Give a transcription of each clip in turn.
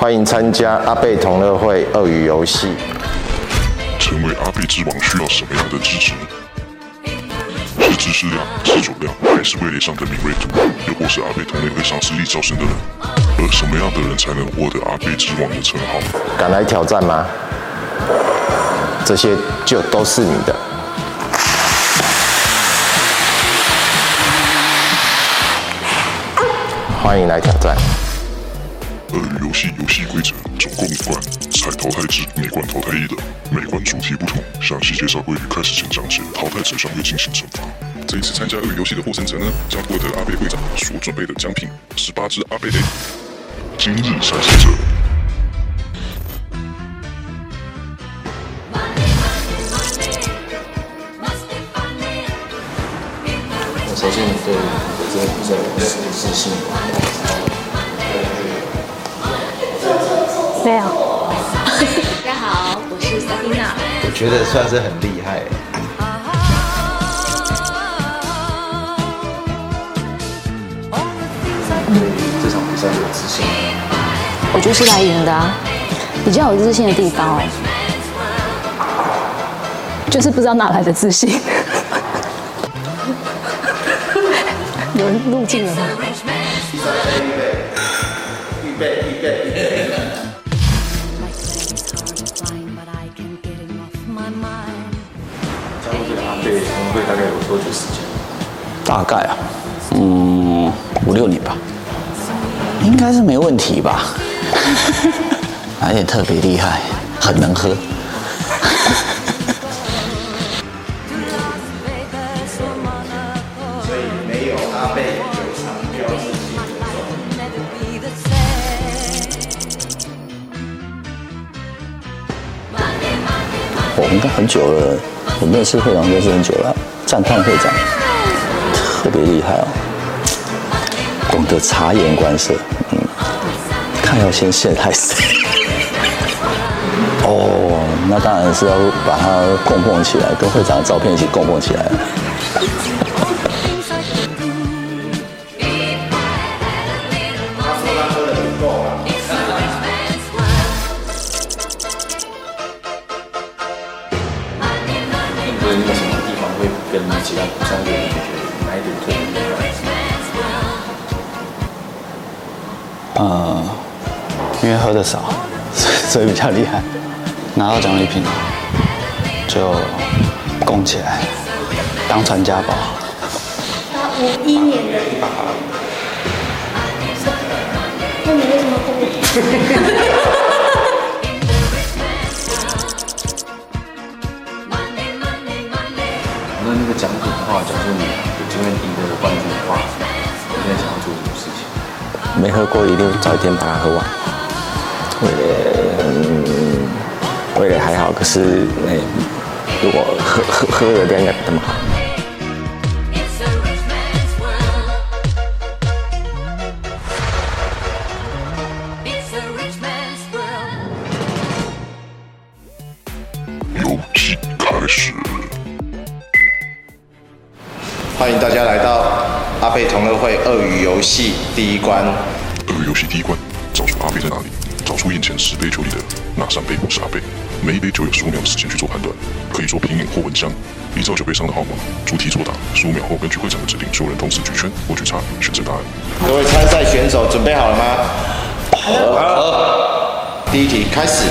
欢迎参加阿贝同乐会鳄鱼游戏。成为阿贝之王需要什么样的支持？是知识量、是酒量，还是味蕾上的敏锐度？又或是阿贝同类会上实力招生的人？而什么样的人才能获得阿贝之王的称号？敢来挑战吗？这些就都是你的。欢迎来挑战。鳄鱼游戏游戏规则总共五关，采淘汰制，每关淘汰一的，每关主题不同。详细介绍会于开始前讲解，淘汰者将会进行惩罚。这一次参加鳄鱼游戏的获胜者呢，将获得阿贝会长所准备的奖品十八只阿贝雷。今日参赛者。我首先对这个比赛有自信没有。大家好，我是萨蒂娜。我觉得算是很厉害。对这场比赛有自信。我就是来赢的啊，比较有自信的地方哦，就是不知道哪来的自信。有人入境了吗？预备，预备，预备。对，会大概有多久时间？大概啊，嗯，五六年吧，应该是没问题吧。而且特别厉害，很能喝。所以没有阿贝有长标 我们应该很久了。我认识会长认识很久了，赞叹会长特别厉害哦，懂得察言观色，嗯，看要先陷害谁？哦，那当然是要把它供奉起来，跟会长的照片一起供奉起来。跟其他相对比，哪一点特别厉害？呃，因为喝的少，所以比较厉害。拿到奖励品就供起来，当传家宝。他五一年的。那你为什么不？那那个奖品的话，假如你有经验赢得冠军的话，你现在想要做什么事情？没喝过，一定早一天把它喝完。我也，我也还好，可是那如果喝喝喝的量也不那么好。欢迎大家来到阿贝同乐会鳄鱼游戏第一关。鳄鱼游戏第一关，找出阿贝在哪里，找出眼前十杯酒里的哪三杯不是阿贝。每一杯酒有十五秒的时间去做判断，可以做品饮或闻香。依照酒杯上的号码，逐题作答。十五秒后，根据会长的指令，所有人同时举圈或举叉，选择答案。各位参赛选手准备好了吗？好。好。第一题开始。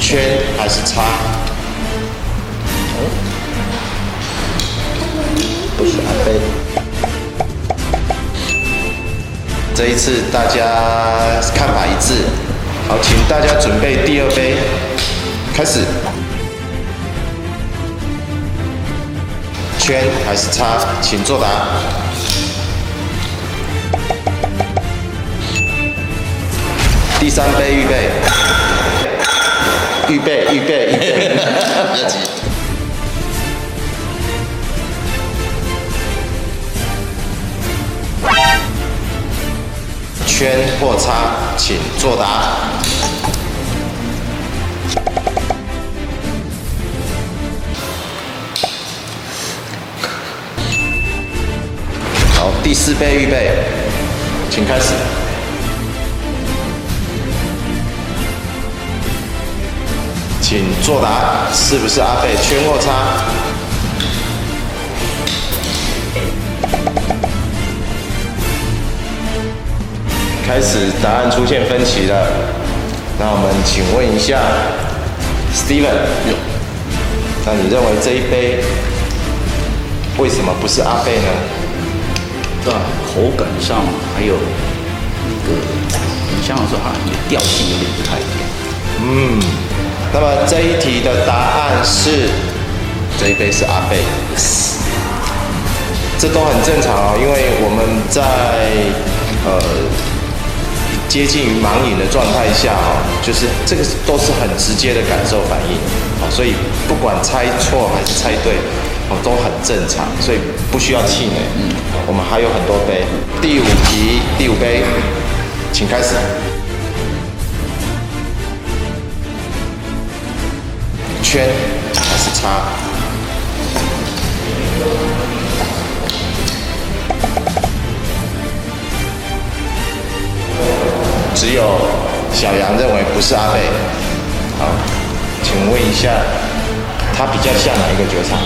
圈还是叉？不是阿贝。这一次大家看法一致，好，请大家准备第二杯，开始。圈还是叉？请作答。第三杯预备。预备，预备，预备，别急。圈或叉，请作答。好，第四杯预备，请开始。请作答，是不是阿贝？圈或叉？开始，答案出现分歧了。那我们请问一下，Steven，那你认为这一杯为什么不是阿贝呢？对，口感上还有那个，你像说好像调性有点不太一样。嗯，那么这一题的答案是，这一杯是阿贝。这都很正常哦，因为我们在呃。接近于盲饮的状态下哦，就是这个都是很直接的感受反应，啊所以不管猜错还是猜对，哦都很正常，所以不需要气馁。嗯，我们还有很多杯。第五题，第五杯，请开始。圈还是叉？只有小杨认为不是阿贝。好，请问一下，他比较像哪一个酒厂？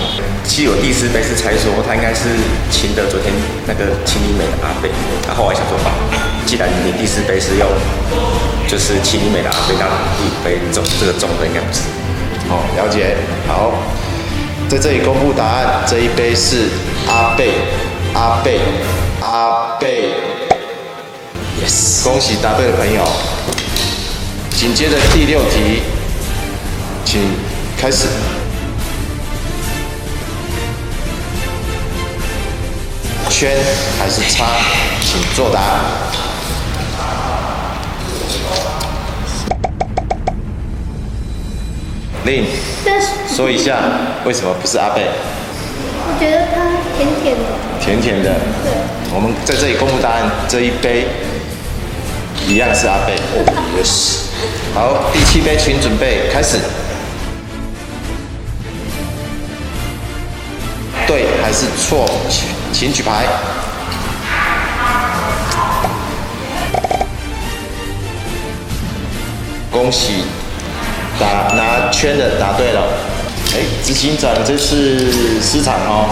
其实我第四杯是猜说他应该是秦的昨天那个秦林美的阿贝，然后我想说，啊，既然你第四杯是用就是秦林美的阿贝，那第五杯中这个中的应该不是。好，了解。好，在这里公布答案，这一杯是阿贝，阿贝，阿贝。Yes，恭喜答对的朋友。紧接着第六题，请开始。圈还是叉？请作答。Lin，说一下为什么不是阿贝？我觉得它甜甜的。甜甜的。对。我们在这里公布答案，这一杯。一样是阿贝，yes。好，第七杯，请准备开始。对还是错？请举牌。恭喜，打拿圈的答对了。哎，执行长这是失常哦。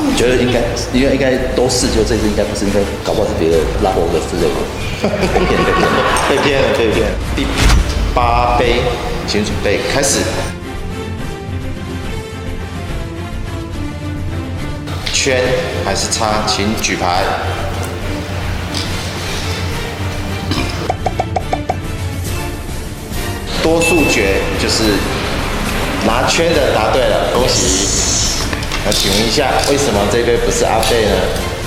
嗯，觉得应该，应该应该都是，就这次应该不是，应该搞不好是别的拉欧的之类的。被骗了，被骗了，被骗了。第八杯，请准备开始。圈还是叉？请举牌。多数决就是拿圈的答对了，恭喜。那请问一下，为什么这杯不是阿贝呢？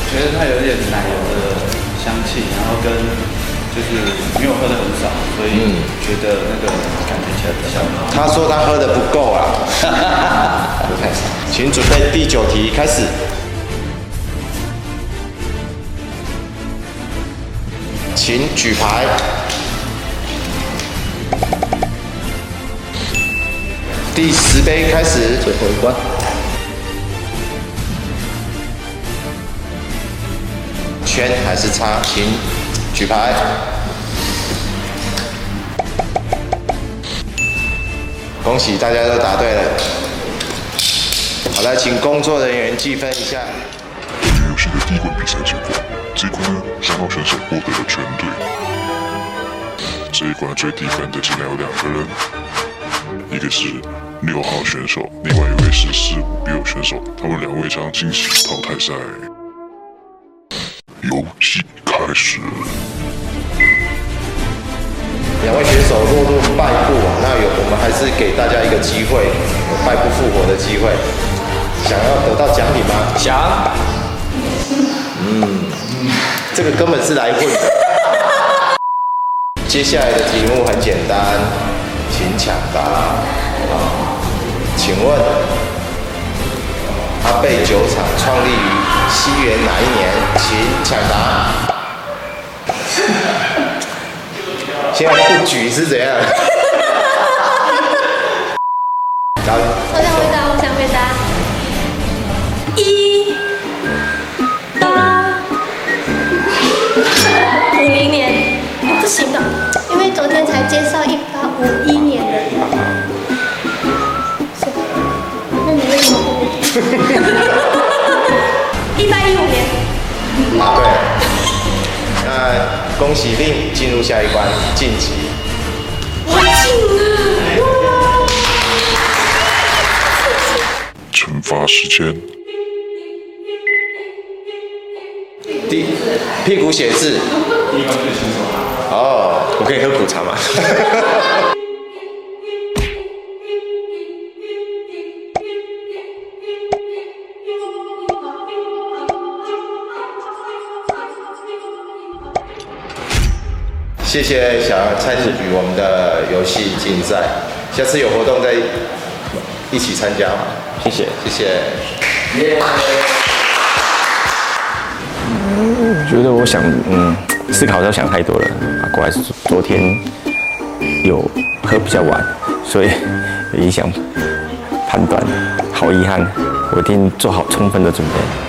觉得它有点奶油的。香气，然后跟就是因为我喝的很少，所以觉得那个感觉起来比较好。他说他喝的不够啊，不太少。请准备第九题，开始。请举牌。第十杯开始，最后一关。圈还是叉？请举牌。恭喜大家都答对了。好了，请工作人员计分一下。本游戏的第一关比赛结果，这一关三号选手获得了全队。这一关最低分的竟然有两个人，一个是六号选手，另外一位是四五六选手，他们两位将进行淘汰赛。游戏开始。两位选手落入败部，那有我们还是给大家一个机会，有败部复活的机会。想要得到奖品吗？想。嗯，这个根本是来混的。接下来的题目很简单，请抢答。啊，请问，阿贝酒厂创立于西元哪一年？请抢答。现在不举是怎样？我想回答，我想回答。一八五零年。不行的，因为昨天才介绍一。五一年的。是，那你为什么不？一八一五年。啊，对。那恭喜令进入下一关晋级。我进了。惩罚时间。第屁股写字。哦，我可以喝苦茶吗？谢谢小菜市局我们的游戏竞赛，下次有活动再一起参加。谢谢，谢谢。Yeah. 我觉得我想，嗯，思考要想太多了。啊，果然是昨天有喝比较晚，所以影响判断。好遗憾，我一定做好充分的准备。